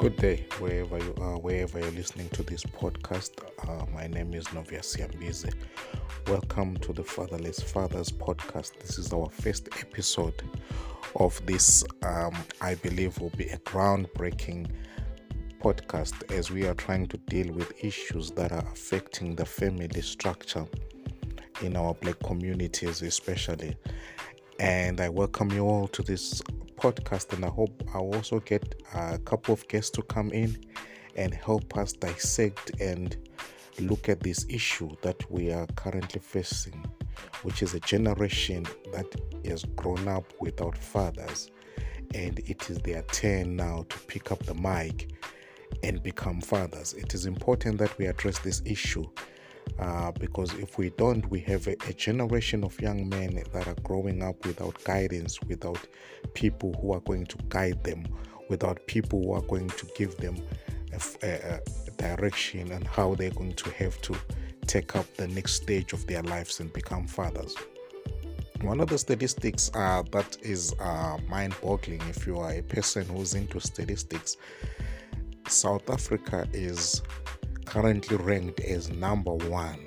Good day, wherever you are, wherever you're listening to this podcast. Uh, my name is Novia Siambize. Welcome to the Fatherless Fathers podcast. This is our first episode of this, um, I believe, will be a groundbreaking podcast as we are trying to deal with issues that are affecting the family structure in our black communities, especially. And I welcome you all to this podcast, and I hope I'll also get a couple of guests to come in and help us dissect and look at this issue that we are currently facing, which is a generation that has grown up without fathers, and it is their turn now to pick up the mic and become fathers. It is important that we address this issue uh, because if we don't, we have a, a, generation of young men that are growing up without guidance, without people who are going to guide them, without people who are going to give them a, a, a direction and how they're going to have to take up the next stage of their lives and become fathers. One of the statistics uh, that is uh, mind boggling if you are a person who's into statistics, South Africa is currently ranked as number one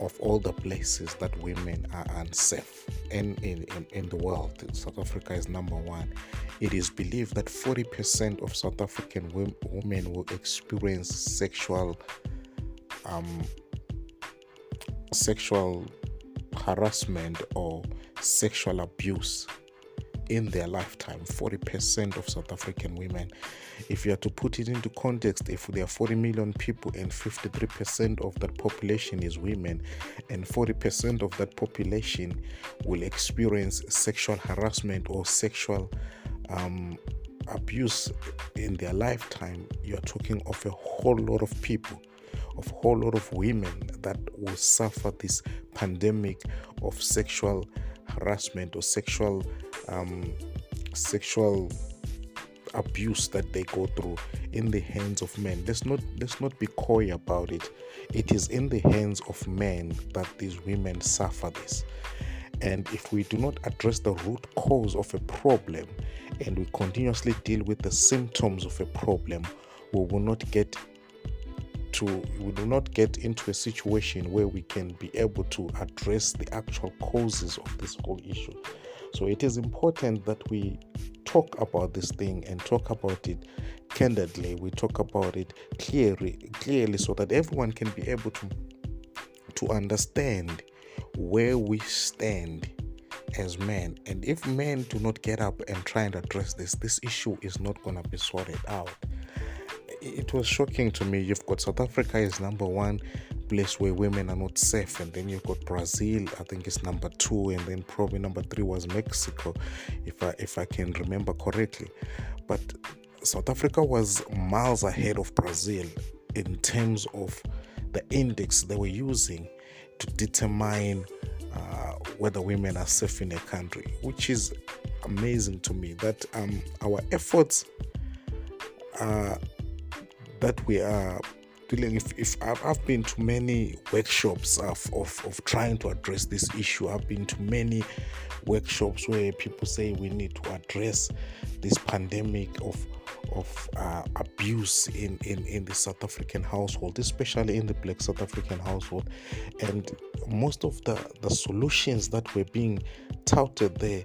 of all the places that women are unsafe in, in, in, the world. South Africa is number one. It is believed that 40% of South African women will experience sexual um, sexual harassment or sexual abuse in their lifetime 40% of south african women. If you are to put it into context if there are 40 million people and 53% of that population is women and 40% of that population will experience sexual harassment or sexual um, abuse in their lifetime you're talking of a whole lot of people of a whole lot of women that will suffer this pandemic of sexual harassment or sexual um, sexual abuse that they go through in the hands of men. Let's not let's not be coy about it. It is in the hands of men that these women suffer this. And if we do not address the root cause of a problem and we continuously deal with the symptoms of a problem, we will not get to we do not get into a situation where we can be able to address the actual causes of this whole issue. So it is important that we talk about this thing and talk about it candidly. We talk about it clearly, clearly, so that everyone can be able to to understand where we stand as men. And if men do not get up and try and address this, this issue is not going to be sorted out. It was shocking to me. You've got South Africa is number one place where women are not safe. And then you've got Brazil, I think it's number two, and then probably number three was Mexico, if I if I can remember correctly. But South Africa was miles ahead of Brazil in terms of the index they were using to determine uh, whether women are safe in a country, which is amazing to me. That um, our efforts uh, that we are dealing if, if I've, been to many workshops of, of, of trying to address this issue. I've been to many workshops where people say we need to address this pandemic of of uh, abuse in, in, in the South African household, especially in the black South African household. And most of the, the solutions that were being touted there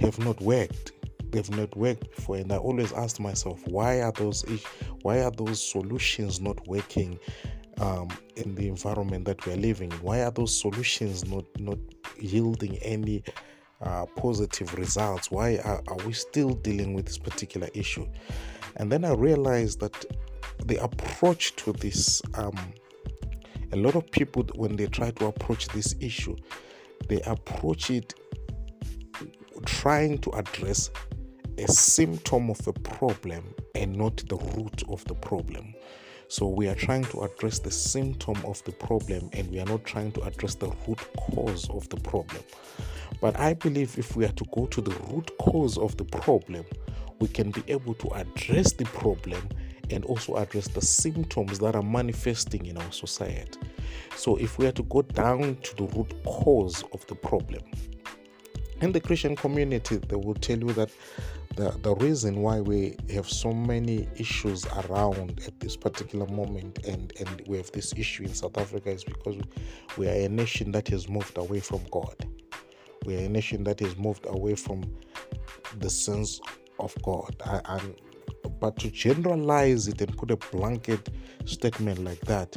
have not worked they've not worked before and i always ask myself why are those why are those solutions not working um, in the environment that we're living? In why are those solutions not not yielding any uh, positive results? Why are, are we still dealing with this particular issue? And then i realized that the approach to this um, a lot of people when they try to approach this issue they approach it trying to address a symptom of a problem and not the root of the problem. So we are trying to address the symptom of the problem and we are not trying to address the root cause of the problem. But I believe if we are to go to the root cause of the problem, we can be able to address the problem and also address the symptoms that are manifesting in our society. So if we are to go down to the root cause of the problem, in the Christian community, they will tell you that the, the reason why we have so many issues around at this particular moment and, and we have this issue in South Africa is because we are a nation that has moved away from God. We are a nation that has moved away from the sense of God. And but to generalize it and put a blanket statement like that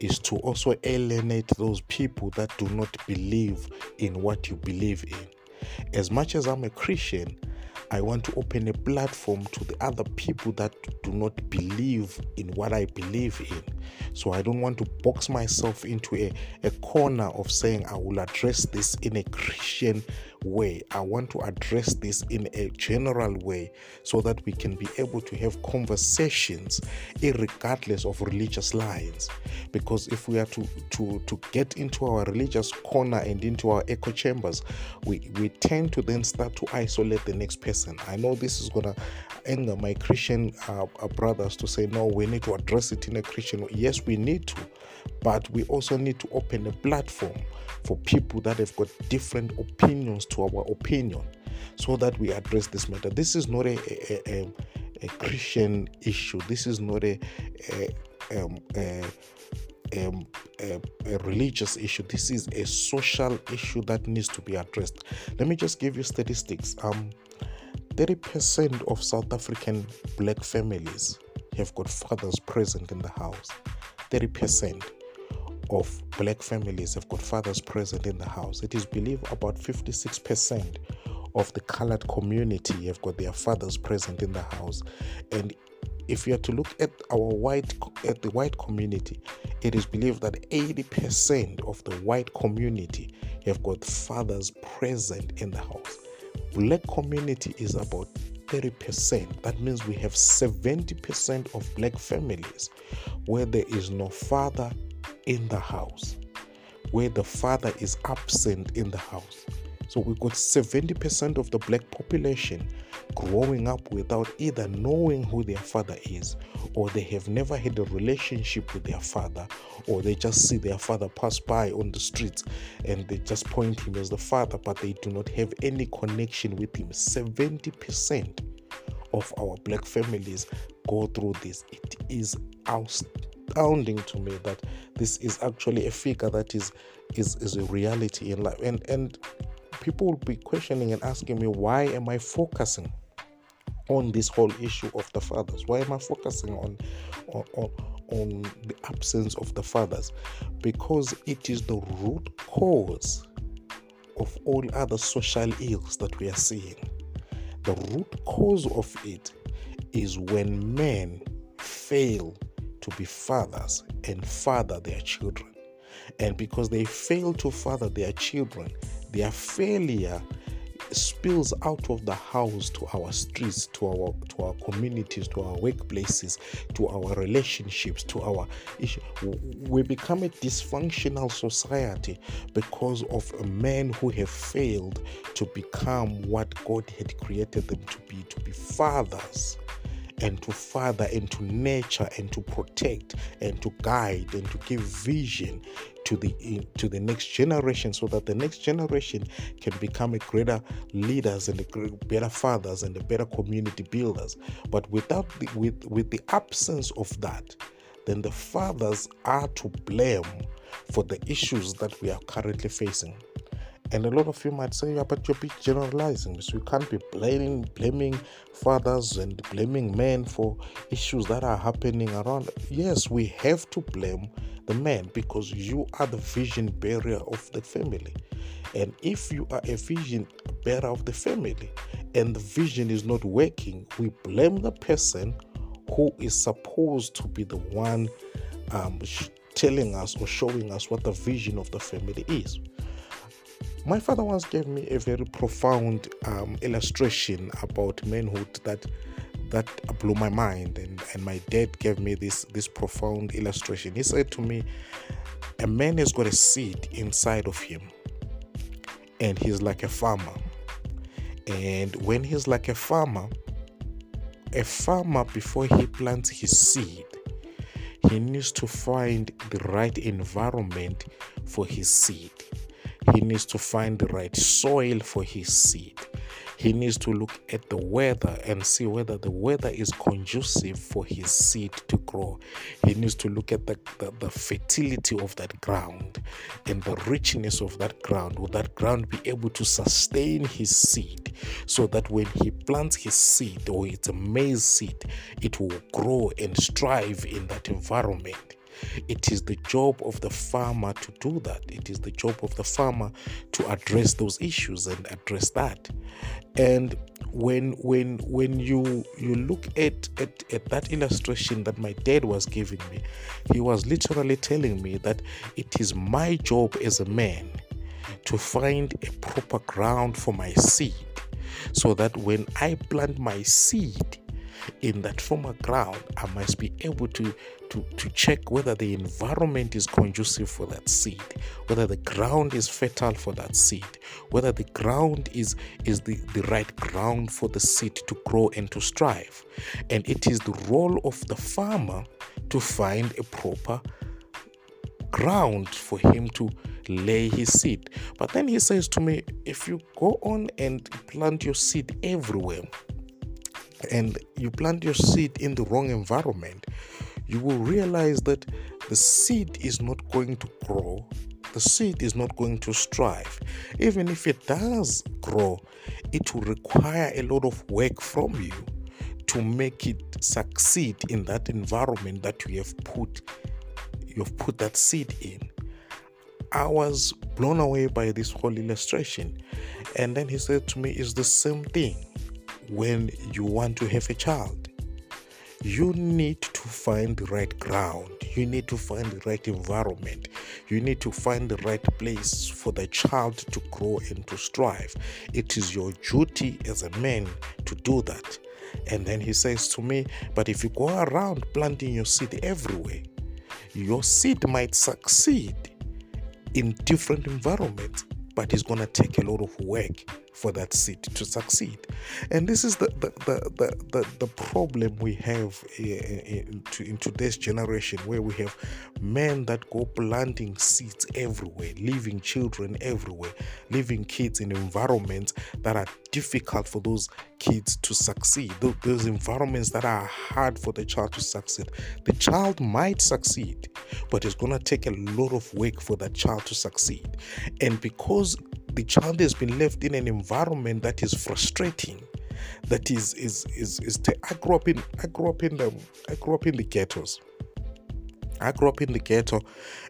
is to also alienate those people that do not believe in what you believe in. As much as I'm a Christian, I want to open a platform to the other people that do not believe in what I believe in. So I don't want to box myself into a, a corner of saying I will address this in a Christian way. I want to address this in a general way so that we can be able to have conversations regardless of religious lines. Because if we are to, to, to get into our religious corner and into our echo chambers, we, we tend to then start to isolate the next person. I know this is going to anger my Christian uh, uh, brothers to say, no, we need to address it in a Christian way. Yes, we need to, but we also need to open a platform for people that have got different opinions to our opinion so that we address this matter. This is not a, a, a, a Christian issue, this is not a, um, um, a, a, religious issue. This is a social issue that needs to be addressed. Let me just give you statistics. Um, 30% of South African black families have got fathers present in the house. 30% of black families have got fathers present in the house. It is believed about 56% of the colored community have got their fathers present in the house. And if you are to look at our white at the white community, it is believed that 80% of the white community have got fathers present in the house. Black community is about 30%. That means we have 70% of black families where there is no father in the house, where the father is absent in the house. So we've got 70% of the black population growing up without either knowing who their father is, or they have never had a relationship with their father, or they just see their father pass by on the streets and they just point him as the father, but they do not have any connection with him. 70% of our black families go through this. It is astounding to me that this is actually a figure that is is is a reality in life and and people will be questioning and asking me why am i focusing on this whole issue of the fathers. Why am i focusing on on, on the absence of the fathers? Because it is the root cause of all other social ills that we are seeing. The root cause of it is when men fail to be fathers and father their children. And because they fail to father their children, their failure spills out of the house to our streets to our to our communities to our workplaces to our relationships to our we become a dysfunctional society because of men who have failed to become what god had created them to be to be fathers and to father and to nurture and to protect and to guide and to give vision to the to the next generation so that the next generation can become a greater leaders and a better fathers and a better community builders. But without the, with with the absence of that then the fathers are to blame for the issues that we are currently facing and a lot of you might say, yeah, but you're generalizing. So you can't be blaming blaming fathers and blaming men for issues that are happening around. Yes, we have to blame the men because you are the vision bearer of the family. And if you are a vision bearer of the family and the vision is not working, we blame the person who is supposed to be the one um, telling us or showing us what the vision of the family is. My father once gave me a very profound um, illustration about manhood that that blew my mind and, and my dad gave me this this profound illustration. He said to me a man has got a seed inside of him and he's like a farmer. And when he's like a farmer a farmer before he plants his seed he needs to find the right environment for his seed he needs to find the right soil for his seed he needs to look at the weather and see whether the weather is conducive for his seed to grow. He needs to look at the, the, the, fertility of that ground and the richness of that ground. Will that ground be able to sustain his seed so that when he plants his seed or it's a maize seed, it will grow and strive in that environment? It is the job of the farmer to do that. It is the job of the farmer to address those issues and address that. And when when when you you look at, at at that illustration that my dad was giving me, he was literally telling me that it is my job as a man to find a proper ground for my seed so that when I plant my seed in that former ground, I must be able to, to, to check whether the environment is conducive for that seed, whether the ground is fertile for that seed, whether the ground is, is the, the right ground for the seed to grow and to strive. And it is the role of the farmer to find a proper ground for him to lay his seed. But then he says to me, if you go on and plant your seed everywhere, and you plant your seed in the wrong environment, you will realize that the seed is not going to grow, the seed is not going to strive. Even if it does grow, it will require a lot of work from you to make it succeed in that environment that you have put you've put that seed in. I was blown away by this whole illustration. And then he said to me, It's the same thing when you want to have a child. You need to find the right ground. You need to find the right environment. You need to find the right place for the child to grow and to strive. It is your duty as a man to do that. And then he says to me, But if you go around planting your seed everywhere, your seed might succeed in different environments, but it's going to take a lot of work for that seed to succeed. And this is the the, the, the, the, problem we have eh, eh, eh, in, in today's generation where we have men that go planting seeds everywhere, leaving children everywhere, leaving kids in environments that are difficult for those kids to succeed, those environments that are hard for the child to succeed. The child might succeed, but it's going to take a lot of work for that child to succeed. And because the child has been left in an environment that is frustrating that is is is is t- I grew up in I grew up in the I grew up in the ghettos. I grew up in the ghetto.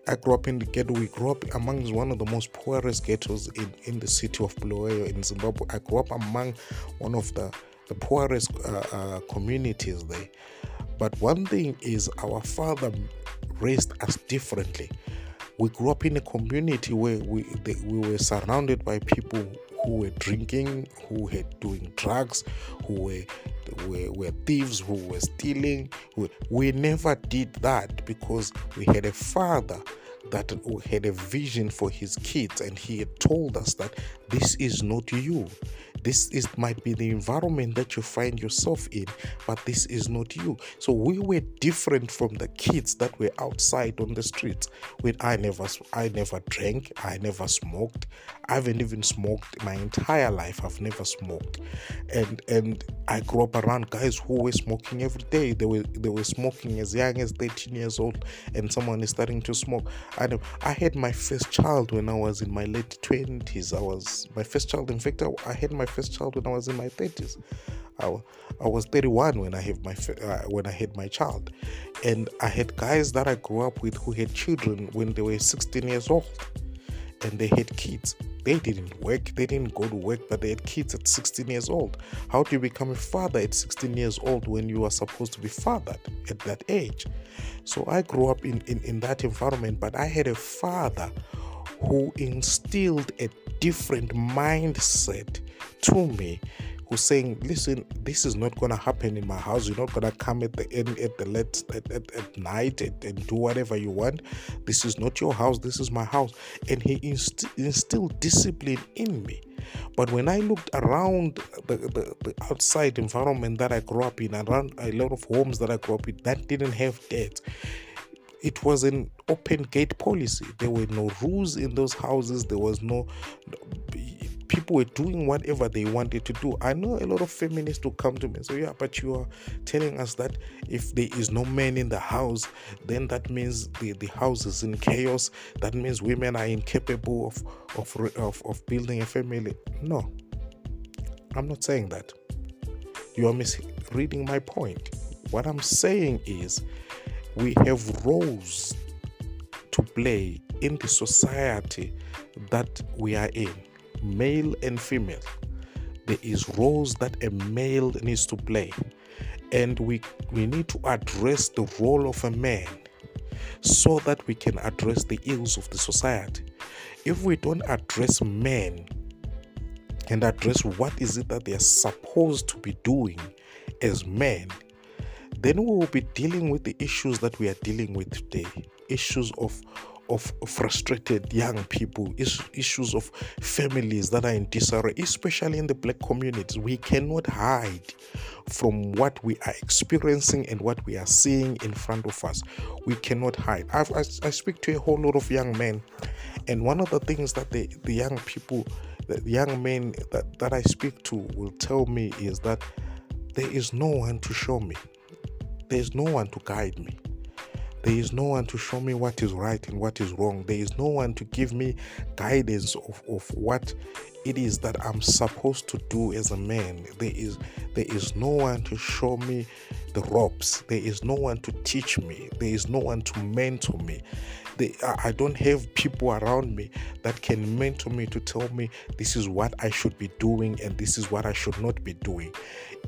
I grew up in the ghetto. We grew up among one of the most poorest ghettos in, in the city of Bulawayo in Zimbabwe. I grew up among one of the, the poorest uh, uh, communities there. But one thing is, our father raised us differently we grew up in a community where we they, we were surrounded by people who were drinking, who were doing drugs, who were were, were thieves, who were stealing. We, we never did that because we had a father that had a vision for his kids and he had told us that this is not you this is might be the environment that you find yourself in but this is not you. So we were different from the kids that were outside on the streets when i never i never drank i never smoked i haven't even smoked my entire life i've never smoked. And and i grew up around guys who were smoking every day. They were they were smoking as young as 13 years old and someone is starting to smoke. I i had my first child when i was in my late 20s i was my first child in fact i, I had my first child when I was in my 30s. I, I was 31 when I had my uh, when I had my child, and I had guys that I grew up with who had children when they were 16 years old, and they had kids. They didn't work, they didn't go to work, but they had kids at 16 years old. How do you become a father at 16 years old when you are supposed to be fathered at that age? So I grew up in, in, in that environment, but I had a father who instilled a different mindset to me who's saying, listen, this is not going to happen in my house. You're not going to come at the end at the late at, at, at night and, and, do whatever you want. This is not your house. This is my house. And he inst- instilled discipline in me. But when I looked around the, the, the, outside environment that I grew up in, around a lot of homes that I grew up in that didn't have that, it was an open gate policy. There were no rules in those houses. There was no people were doing whatever they wanted to do. I know a lot of feminists will come to me and say, Yeah, but you are telling us that if there is no man in the house, then that means the, the house is in chaos. That means women are incapable of, of, of, of building a family. No, I'm not saying that. You are misreading my point. What I'm saying is, we have roles to play in the society that we are in male and female. There is roles that a male needs to play, and we we need to address the role of a man so that we can address the ills of the society. If we don't address men and address what is it that they are supposed to be doing as men, then we will be dealing with the issues that we are dealing with today issues of of frustrated young people, issues of families that are in disarray, especially in the black communities. We cannot hide from what we are experiencing and what we are seeing in front of us. We cannot hide. I've, i I, speak to a whole lot of young men, and one of the things that the, the young people, the young men that, that I speak to will tell me is that there is no one to show me, there is no one to guide me there is no one to show me what is right and what is wrong. There is no one to give me guidance of, of what it is that I'm supposed to do as a man. There is there is no one to show me the ropes. There is no one to teach me. There is no one to mentor me. They, I don't have people around me that can mentor me to tell me this is what I should be doing and this is what I should not be doing.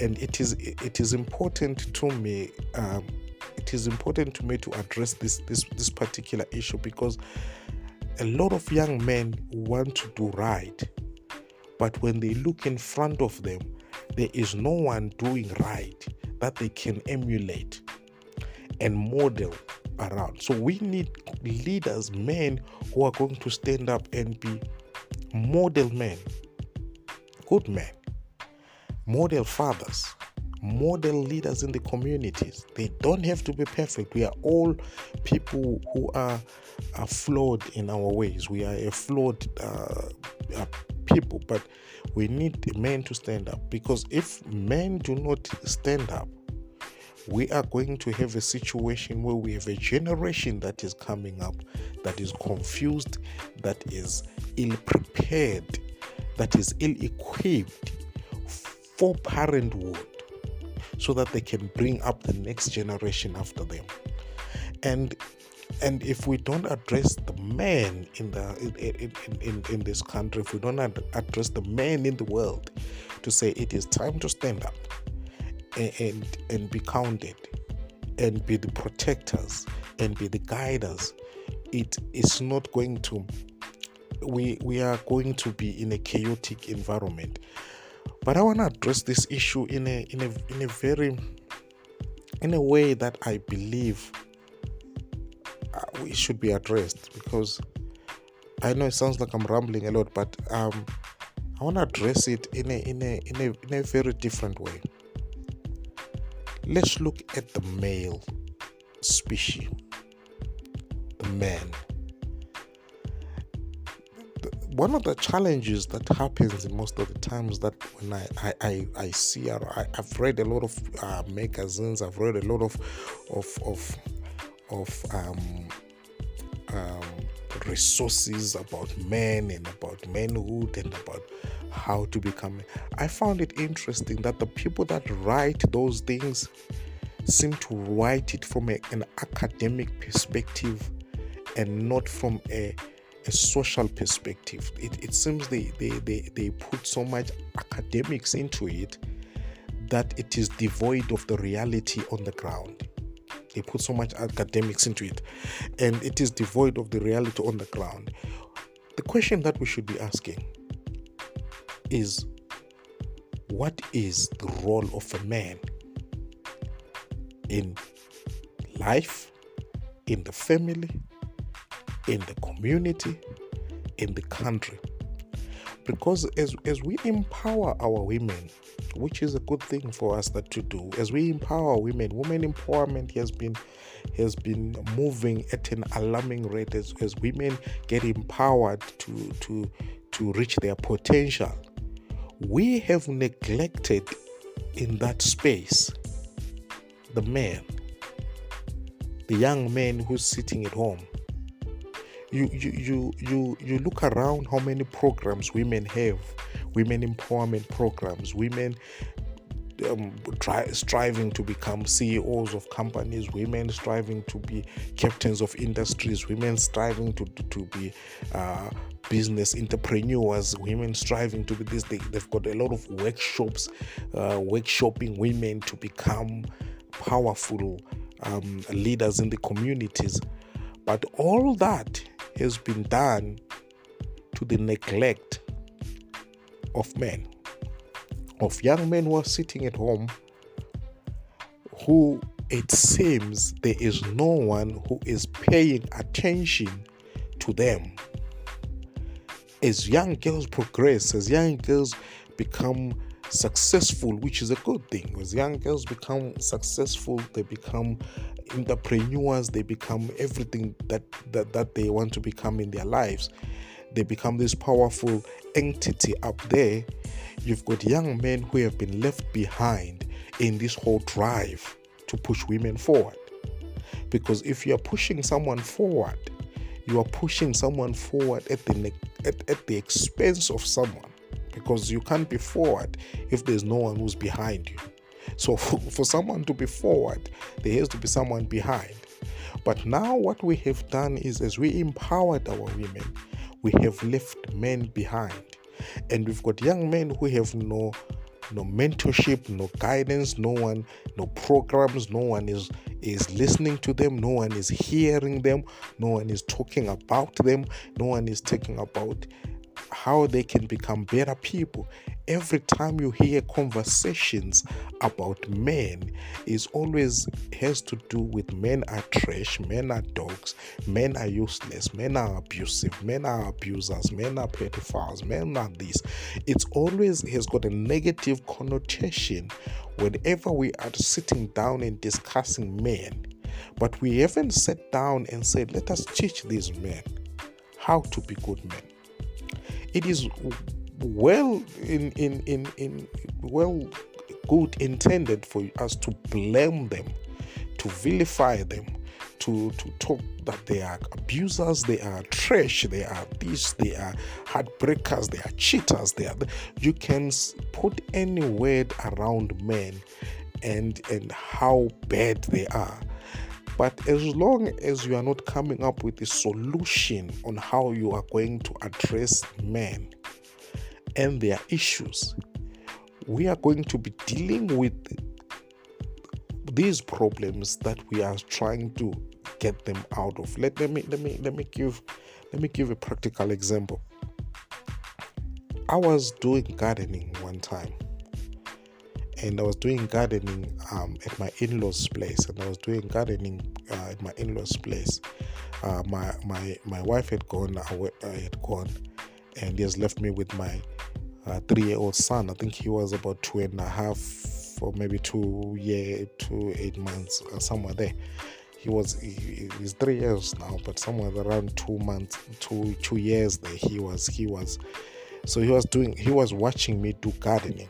And it is it is important to me. Um, it is important to me to address this this this particular issue because a lot of young men want to do right but when they look in front of them there is no one doing right that they can emulate and model around so we need leaders men who are going to stand up and be model men good men model fathers model leaders in the communities. They don't have to be perfect. We are all people who are, are flawed in our ways. We are a flawed uh, uh, people, but we need men to stand up because if men do not stand up, we are going to have a situation where we have a generation that is coming up that is confused, that is ill prepared, that is ill equipped for parenthood so that they can bring up the next generation after them. And and if we don't address the men in the in, in, in, in this country, if we don't address the men in the world to say it is time to stand up and, and, and be counted and be the protectors and be the guiders, it is not going to we we are going to be in a chaotic environment but I want to address this issue in a in a in a very in a way that I believe uh, it should be addressed because I know it sounds like I'm rambling a lot, but um, I want to address it in a in a in a in a very different way. Let's look at the male species, the man one of the challenges that happens most of the times that when I I, I, I see I, have read a lot of uh, magazines I've read a lot of of of of um, um, resources about men and about manhood and about how to become. I found it interesting that the people that write those things seem to write it from a, an academic perspective and not from a a social perspective. It, it seems they, they, they, they put so much academics into it that it is devoid of the reality on the ground. They put so much academics into it and it is devoid of the reality on the ground. The question that we should be asking is what is the role of a man in life, in the family, in the community, in the country. Because as, as we empower our women which is a good thing for us that to do as we empower women women empowerment has been has been moving at an alarming rate as, as women get empowered to to to reach their potential we have neglected in that space the man the young man who's sitting at home you you you you, you look around how many programs women have women empowerment programs women um, try, striving to become CEOs of companies, women striving to be captains of industries, women striving to, to, to be uh, business entrepreneurs, women striving to be this. They, have got a lot of workshops, uh, workshopping women to become powerful um, leaders in the communities. But all that has been done to the neglect of men, of young men who are sitting at home, who it seems there is no one who is paying attention to them. As young girls progress, as young girls become successful, which is a good thing. As young girls become successful, they become entrepreneurs, they become everything that, that, that they want to become in their lives. They become this powerful entity up there. You've got young men who have been left behind in this whole drive to push women forward. Because if you are pushing someone forward, you are pushing someone forward at the at, at the expense of someone because you can't be forward if there's no one who's behind you. So, for, for someone to be forward, there has to be someone behind. But now, what we have done is as we empowered our women, we have left men behind. And we've got young men who have no no mentorship, no guidance, no one, no programs, no one is is listening to them, no one is hearing them, no one is talking about them, no one is talking about how they can become better people. Every time you hear conversations about men, is always has to do with men are trash, men are dogs, men are useless, men are abusive, men are abusers, men are pedophiles, men are this. It's always has got a negative connotation whenever we are sitting down and discussing men. But we haven't sat down and said, let us teach these men how to be good men it is well in in in, in well good intended for us to blame them to vilify them to to talk that they are abusers they are trash they are this they are heartbreakers they are cheaters they are you can put any word around men and and how bad they are but as long as you are not coming up with a solution on how you are going to address men and their issues, we are going to be dealing with these problems that we are trying to get them out of. Let, let me let me let me give let me give a practical example. I was doing gardening one time and I was doing gardening um, at my in-laws' place, and I was doing gardening uh, at my in-laws' place. Uh, my my my wife had gone, I had gone, and he has left me with my uh, three-year-old son. I think he was about two and a half, or maybe two year, two eight months, uh, somewhere there. He was he, he's three years now, but somewhere around two months, two two years there. He was he was, so he was doing he was watching me do gardening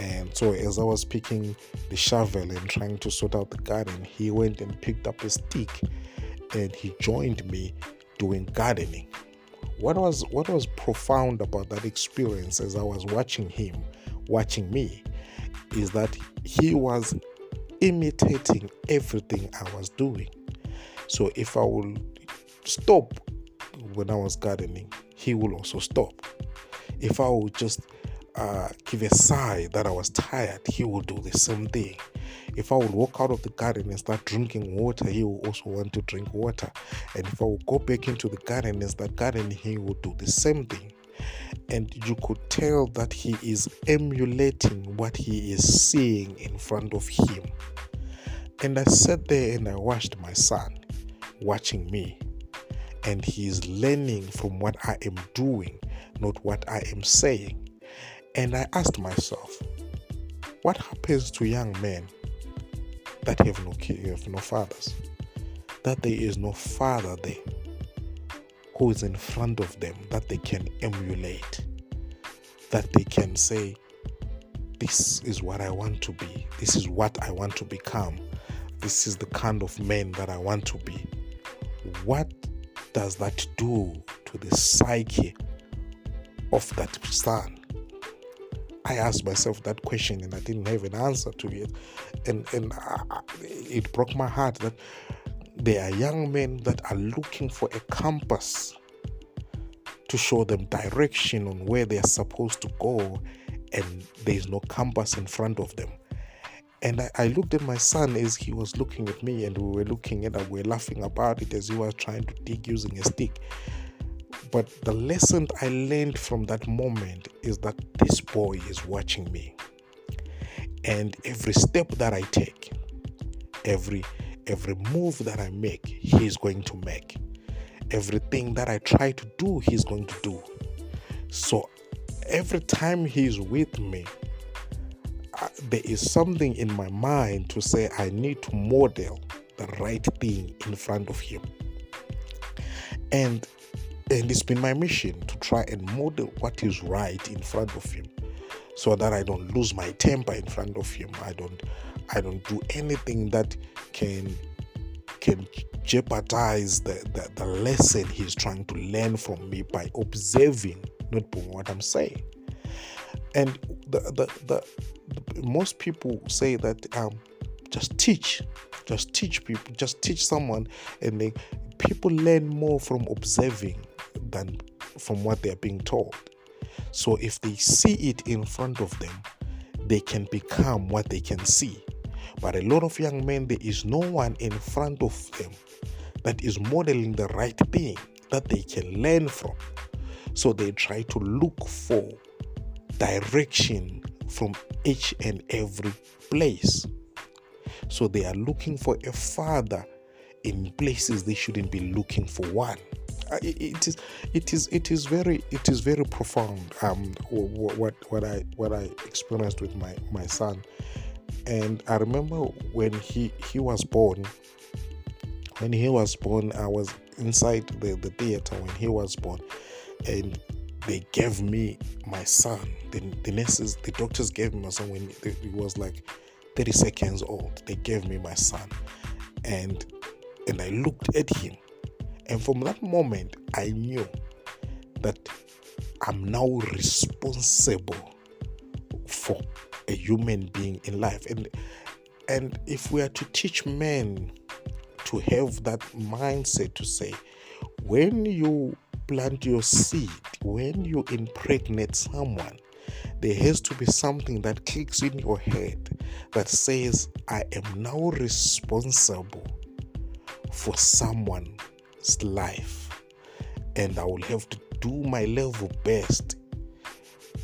and so, as I was picking the shovel and trying to sort out the garden, he went and picked up a stick and he joined me doing gardening. What was what was profound about that experience as I was watching him, watching me, is that he was imitating everything I was doing. So if I will stop when I was gardening, he will also stop. If I will just uh, give a sigh that I was tired, he will do the same thing. If I would walk out of the garden and start drinking water, he will also want to drink water. And if I would go back into the garden and start gardening, he will do the same thing. And you could tell that he is emulating what he is seeing in front of him. And I sat there and I watched my son watching me. And he is learning from what I am doing, not what I am saying. And I asked myself, what happens to young men that have no have no fathers? That there is no father there who is in front of them that they can emulate, that they can say, This is what I want to be, this is what I want to become, this is the kind of man that I want to be. What does that do to the psyche of that son? I asked myself that question and I didn't have an answer to it. And, and I, it broke my heart that there are young men that are looking for a compass to show them direction on where they are supposed to go, and there's no compass in front of them. And I, I, looked at my son as he was looking at me, and we were looking at it, we were laughing about it as he was trying to dig using a stick. But the lesson I learned from that moment is that this boy is watching me. And every step that I take, every every move that I make, he's going to make. Everything that I try to do, he's going to do. So every time he's with me, uh, there is something in my mind to say I need to model the right thing in front of him. And and it's been my mission to try and model what is right in front of him so that I don't lose my temper in front of him. I don't I don't do anything that can can jeopardize the, the, the lesson he's trying to learn from me by observing, not doing what I'm saying. And the, the, the, the most people say that um, just teach, just teach people, just teach someone, and they, people learn more from observing than from what they're being told. So if they see it in front of them, they can become what they can see. But a lot of young men, there is no one in front of them that is modeling the right thing that they can learn from. So they try to look for direction from each and every place. So they are looking for a father in places they shouldn't be looking for one. Uh, it is, it is, it is very, it is very profound. Um, what what I what I experienced with my my son, and I remember when he he was born. When he was born, I was inside the, the theater when he was born, and they gave me my son. The, the nurses, the doctors gave me my son when he was like 30 seconds old. They gave me my son, and and I looked at him, and from that moment, I knew that I'm now responsible for a human being in life. And and if we are to teach men to have that mindset to say, when you plant your seed, when you impregnate someone, there has to be something that clicks in your head that says, I am now responsible for someone's life, and I will have to do my level best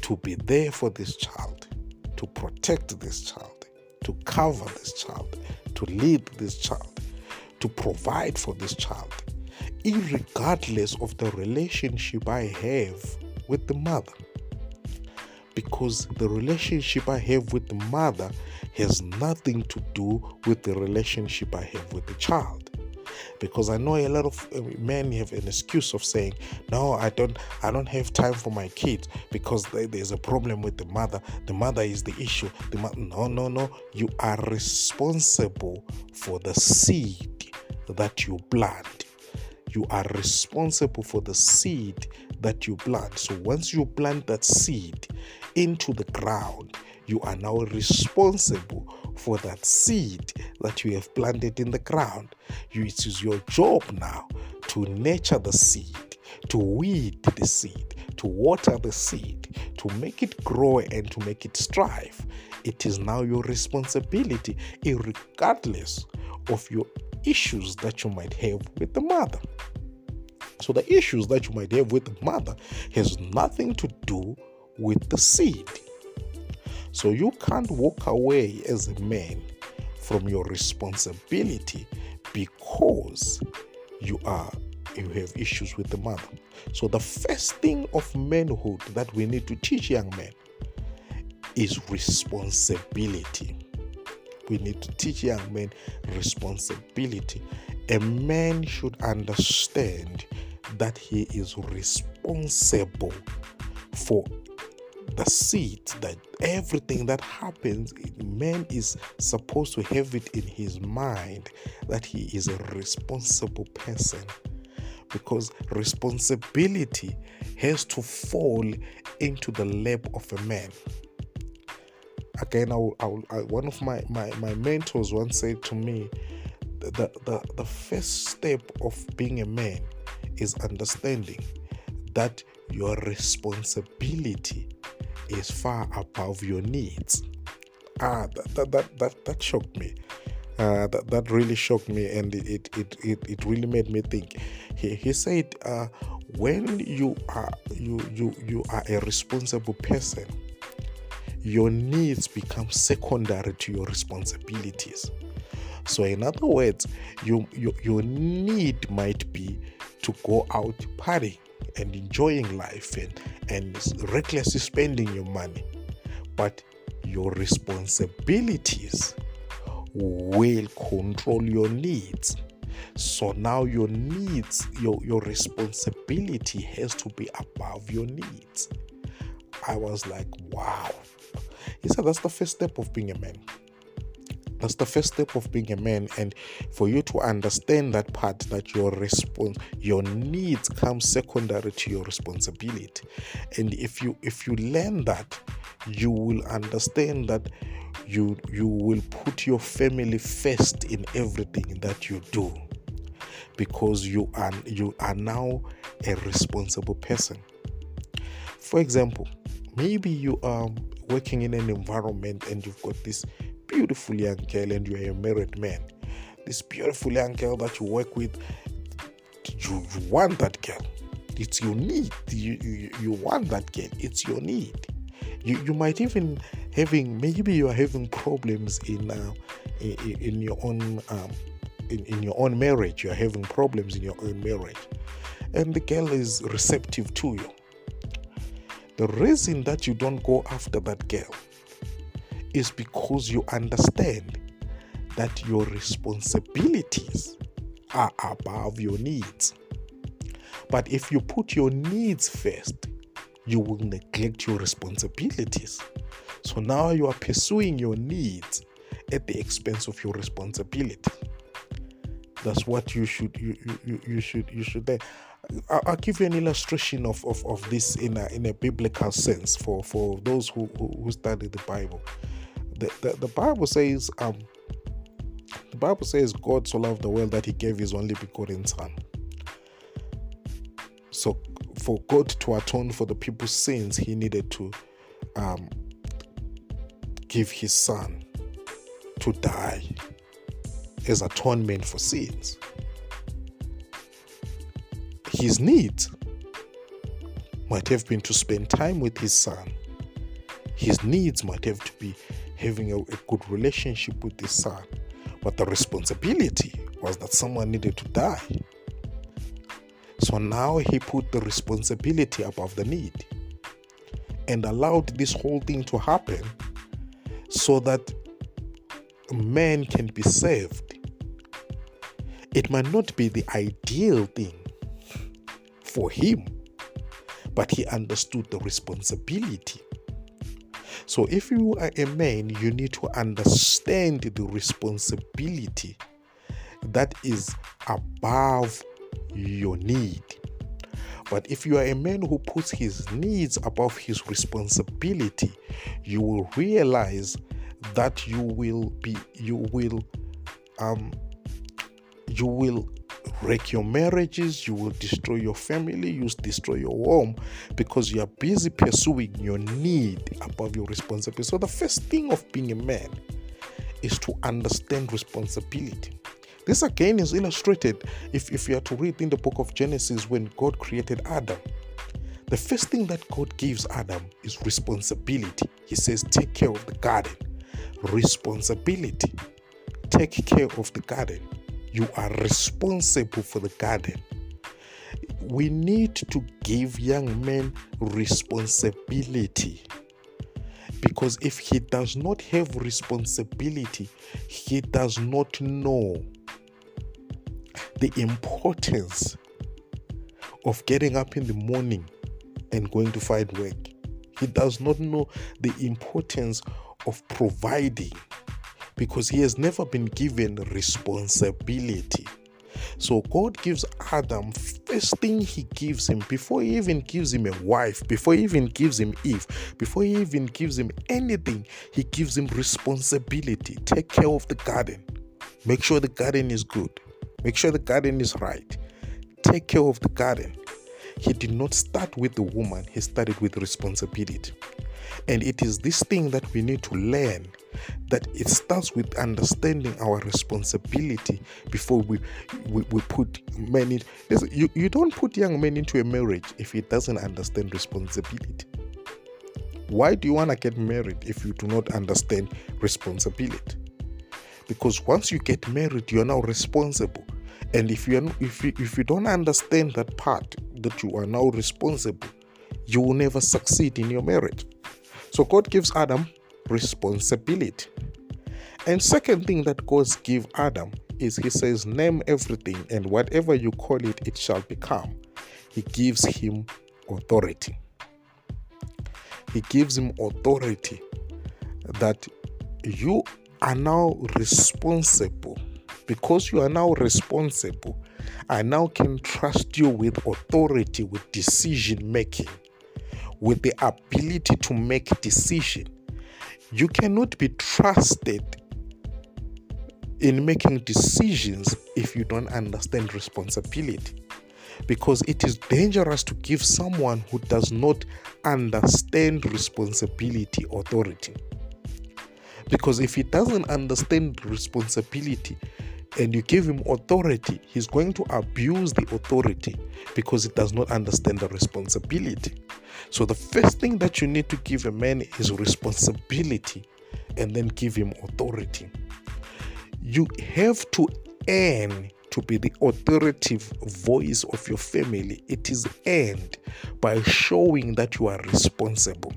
to be there for this child, to protect this child, to cover this child, to lead this child, to provide for this child regardless of the relationship I have with the mother. Because the relationship I have with the mother has nothing to do with the relationship I have with the child because I know a lot of uh, men have an excuse of saying, "No, I don't, I don't have time for my kids because there's a problem with the mother. The mother is the issue. The no, no, no. You are responsible for the seed that you plant you are responsible for the seed that you plant. So once you plant that seed into the ground, you are now responsible for that seed that you have planted in the ground. It is your job now to nurture the seed, to weed the seed, to water the seed, to make it grow and to make it strive. It is now your responsibility, regardless of your issues that you might have with the mother. So the issues that you might have with the mother has nothing to do with the seed. So you can't walk away as a man from your responsibility because you are you have issues with the mother. So the first thing of manhood that we need to teach young men is responsibility. We need to teach young men responsibility. A man should understand that he is responsible for the seed that everything that happens man is supposed to have it in his mind that he is a responsible person. Because responsibility has to fall into the lap of a man. Again I I I, one of my, my my mentors once said to me the, the the first step of being a man is understanding that your responsibility is far above your needs. Ah, that, that, that, that, that shocked me. Uh, that, that really shocked me and it, it, it, it really made me think. He, he said, uh, when you are you, you you are a responsible person, your needs become secondary to your responsibilities. So, in other words, you, you, your need might be to go out partying and enjoying life and, and recklessly spending your money. But your responsibilities will control your needs. So now your needs, your, your responsibility has to be above your needs. I was like, wow. He said that's the first step of being a man. That's the first step of being a man, and for you to understand that part that your response, your needs come secondary to your responsibility. And if you if you learn that, you will understand that you you will put your family first in everything that you do because you are you are now a responsible person. For example, maybe you are working in an environment and you've got this beautiful young girl and you're a married man, this beautiful young girl that you work with, you, you want that girl. It's your need. You, you, you want that girl. It's your need. You, you might even having maybe you are having problems in uh, in, in your own um, in, in your own marriage. You are having problems in your own marriage, and the girl is receptive to you. The reason that you don't go after that girl is because you understand that your responsibilities are above your needs. But if you put your needs first, you will neglect your responsibilities. So now you are pursuing your needs at the expense of your responsibility. That's what you should you you, you should you should I'll give you an illustration of, of, of this in a in a biblical sense for, for those who, who, who study the Bible the, the, the Bible says, um, the Bible says God so loved the world that he gave his only begotten son. So for God to atone for the people's sins, he needed to um, give his son to die as atonement for sins. His need might have been to spend time with his son. His needs might have to be having a, a good relationship with his son. But the responsibility was that someone needed to die. So now he put the responsibility above the need and allowed this whole thing to happen so that man can be saved. It might not be the ideal thing for him, but he understood the responsibility so, if you are a man, you need to understand the responsibility that is above your need. But if you are a man who puts his needs above his responsibility, you will realize that you will be, you will, um, you will wreck your marriages, you will destroy your family, you will destroy your home because you are busy pursuing your need above your responsibility. So, the first thing of being a man is to understand responsibility. This again is illustrated if, if you are to read in the book of Genesis when God created Adam. The first thing that God gives Adam is responsibility. He says, Take care of the garden. Responsibility. Take care of the garden you are responsible for the garden. We need to give young men responsibility Because if he does not have responsibility, he does not know the importance of getting up in the morning and going to find work. He does not know the importance of providing because he has never been given responsibility. So God gives Adam first thing he gives him before he even gives him a wife, before he even gives him Eve, before he even gives him anything, he gives him responsibility. Take care of the garden. Make sure the garden is good. Make sure the garden is right. Take care of the garden. He did not start with the woman, he started with responsibility. And it is this thing that we need to learn that it starts with understanding our responsibility before we we, we put men in. You, you don't put young men into a marriage if he doesn't understand responsibility. Why do you want to get married if you do not understand responsibility? Because once you get married you're now responsible. And if you if you, if you don't understand that part that you are now responsible you will never succeed in your marriage so god gives adam responsibility. And second thing that God give Adam is he says, name everything and whatever you call it, it shall become. He gives him authority. He gives him authority that you are now responsible. Because you are now responsible, I now can trust you with authority, with decision making, with the ability to make decision you cannot be trusted in making decisions if you don't understand responsibility. Because it is dangerous to give someone who does not understand responsibility authority. Because if he doesn't understand responsibility and you give him authority, he's going to abuse the authority because he does not understand the responsibility. So, the first thing that you need to give a man is responsibility and then give him authority. You have to earn to be the authoritative voice of your family. It is earned by showing that you are responsible.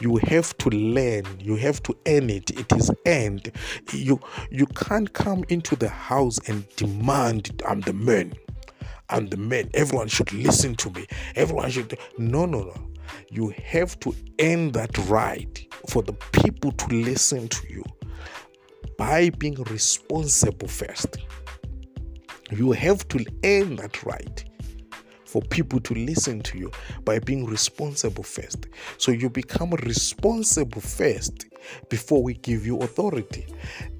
You have to learn, you have to earn it. It is earned. You you can't come into the house and demand I'm the man. I'm the man. Everyone should listen to me. Everyone should no no no. You have to earn that right for the people to listen to you by being responsible first. You have to earn that right for people to listen to you by being responsible first. So you become responsible first before we give you authority.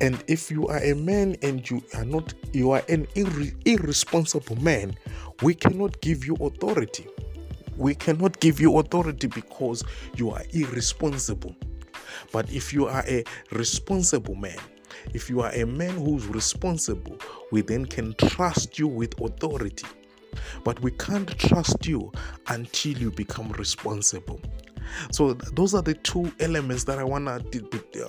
And if you are a man and you are not, you are an irre- irresponsible man, we cannot give you authority. We cannot give you authority because you are irresponsible. But if you are a responsible man, if you are a man who's responsible, we then can trust you with authority. But we can't trust you until you become responsible. So those are the two elements that I wanna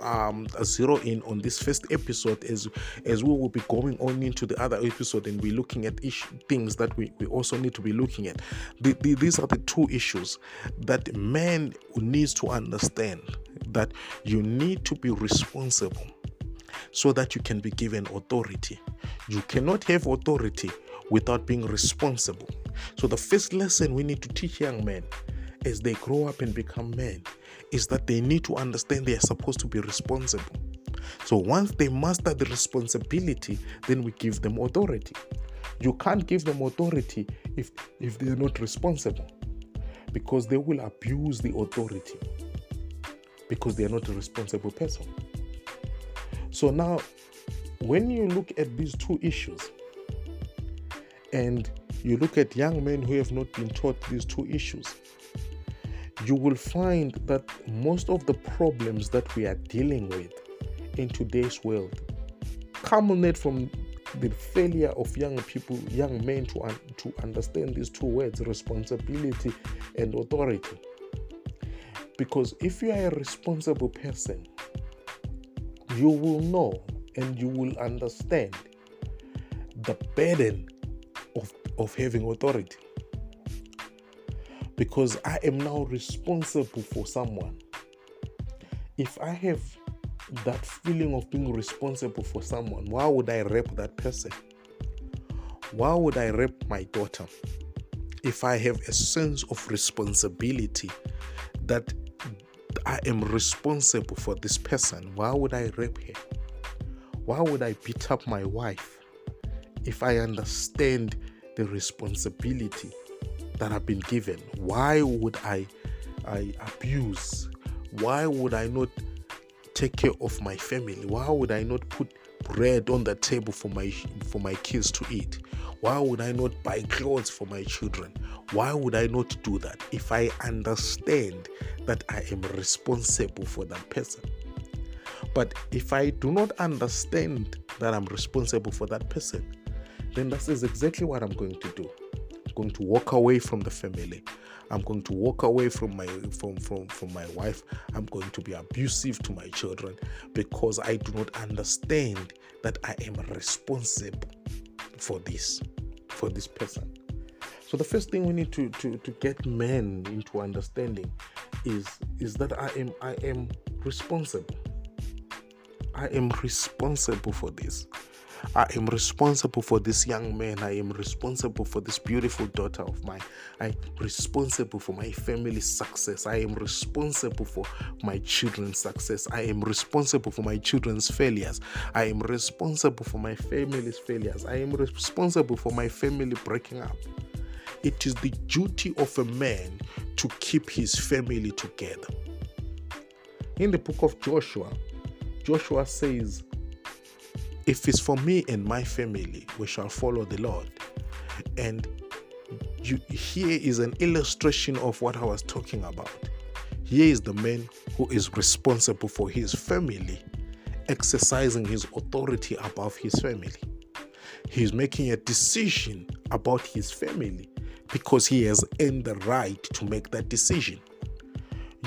um, zero in on this first episode as as we will be going on into the other episode and be looking at ish- things that we, we also need to be looking at. The, the, these are the two issues that man needs to understand that you need to be responsible so that you can be given authority. You cannot have authority without being responsible. So, the first lesson we need to teach young men as they grow up and become men is that they need to understand they are supposed to be responsible. So, once they master the responsibility, then we give them authority. You can't give them authority if, if they're not responsible because they will abuse the authority because they are not a responsible person. So now, when you look at these two issues, and you look at young men who have not been taught these two issues, you will find that most of the problems that we are dealing with in today's world culminate from the failure of young people, young men to, un- to understand these two words responsibility and authority. Because if you are a responsible person, you will know and you will understand the burden of, of having authority. Because I am now responsible for someone. if I have that feeling of being responsible for someone, why would I rape that person? Why would I rape my daughter? If I have a sense of responsibility that I am responsible for this person, why would I rape her? Why would I beat up my wife if I understand the responsibility that I've been given? Why would I, I abuse? Why would I not take care of my family? Why would I not put bread on the table for my for my kids to eat? Why would I not buy clothes for my children? Why would I not do that if I understand that I am responsible for that person? But if I do not understand that I'm responsible for that person, then that is exactly what I'm going to do. I'm going to walk away from the family. I'm going to walk away from my from, from, from my wife. I'm going to be abusive to my children because I do not understand that I am responsible for this, for this person. So the first thing we need to, to, to get men into understanding is is that I am I am responsible. I am responsible for this. I am responsible for this young man. I am responsible for this beautiful daughter of mine. I'm responsible for my family's success. I am responsible for my children's success. I am responsible for my children's failures. I am responsible for my family's failures. I am responsible for my family breaking up. It is the duty of a man to keep his family together. In the book of Joshua, Joshua says, If it's for me and my family, we shall follow the Lord. And you, here is an illustration of what I was talking about. Here is the man who is responsible for his family, exercising his authority above his family. He's making a decision about his family because he has earned the right to make that decision.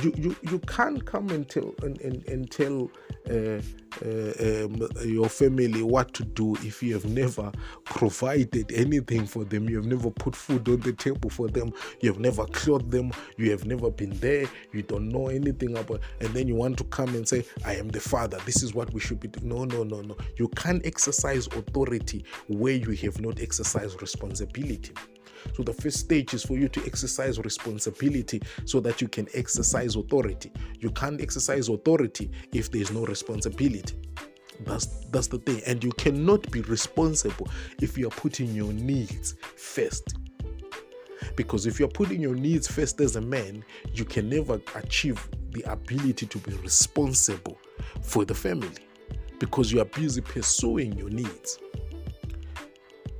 You, you, you can't come and tell and, and, and tell uh, uh, um, your family what to do if you have never provided anything for them, you have never put food on the table for them, you have never clothed them, you have never been there, you don't know anything about, and then you want to come and say, I am the father, this is what we should be doing. No, no, no, no. You can't exercise authority where you have not exercised responsibility. So the first stage is for you to exercise responsibility so that you can exercise authority. You can't exercise authority if there is no responsibility. That's that's the thing. And you cannot be responsible if you are putting your needs first. Because if you're putting your needs first as a man, you can never achieve the ability to be responsible for the family because you are busy pursuing your needs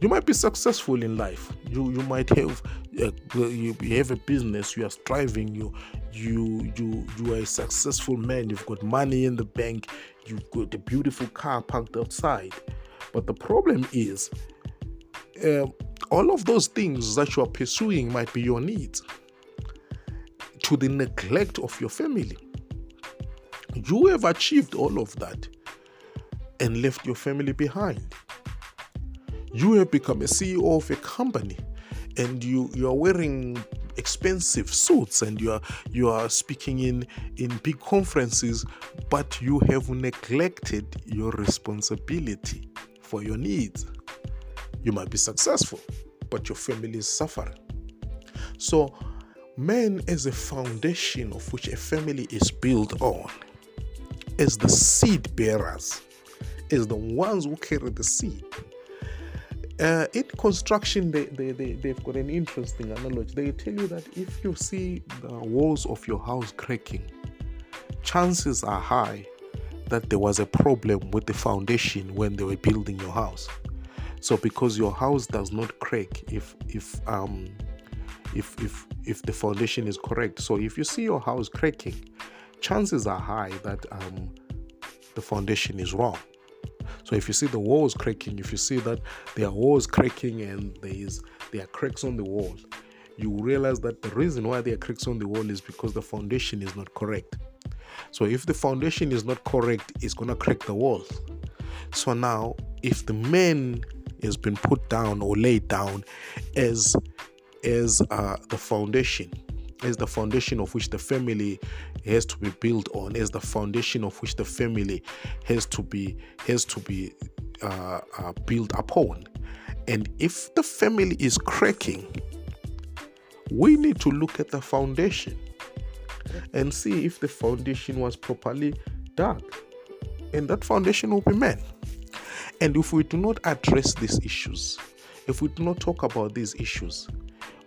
you might be successful in life. You you might have uh, you have a business you are striving you you you you are a successful man you've got money in the bank you've got a beautiful car parked outside. But the problem is uh, all of those things that you are pursuing might be your needs to the neglect of your family. You have achieved all of that and left your family behind you have become a CEO of a company and you you are wearing expensive suits and you are you are speaking in in big conferences but you have neglected your responsibility for your needs. You might be successful but your family is suffering. So men is a foundation of which a family is built on as the seed bearers as the ones who carry the seed uh, in construction, they, they, they, they've got an interesting analogy. They tell you that if you see the walls of your house cracking, chances are high that there was a problem with the foundation when they were building your house. So because your house does not crack if if um if if if the foundation is correct. So if you see your house cracking, chances are high that um the foundation is wrong. So if you see the walls cracking, if you see that there are walls cracking and there is there are cracks on the wall, you realize that the reason why there are cracks on the wall is because the foundation is not correct. So if the foundation is not correct, it's gonna crack the walls. So now, if the man has been put down or laid down as as uh, the foundation, as the foundation of which the family has to be built on, as the foundation of which the family has to be has to be uh, uh, built upon. And if the family is cracking, we need to look at the foundation and see if the foundation was properly dug. And that foundation will be men. And if we do not address these issues, if we do not talk about these issues,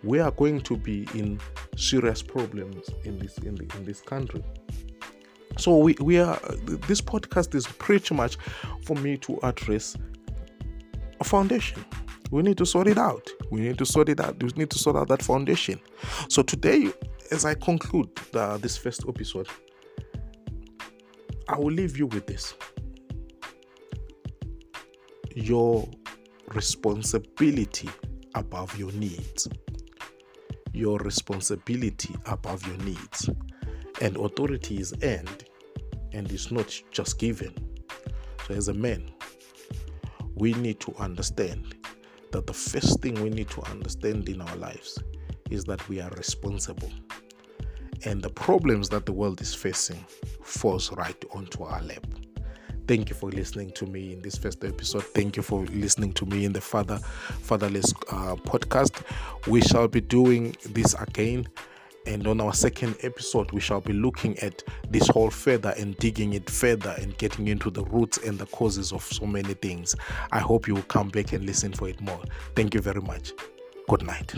we are going to be in serious problems in this in, the, in this country. So we, we are this podcast is pretty much for me to address a foundation. We need to sort it out. We need to sort it out. We need to sort out that foundation. So today, as I conclude the, this first episode, I will leave you with this. Your responsibility above your needs. Your responsibility above your needs. And authority is earned and it's not just given. So, as a man, we need to understand that the first thing we need to understand in our lives is that we are responsible. And the problems that the world is facing falls right onto our lap. Thank you for listening to me in this first episode. Thank you for listening to me in the Father Fatherless uh, podcast. We shall be doing this again. And on our second episode, we shall be looking at this whole further and digging it further and getting into the roots and the causes of so many things. I hope you will come back and listen for it more. Thank you very much. Good night.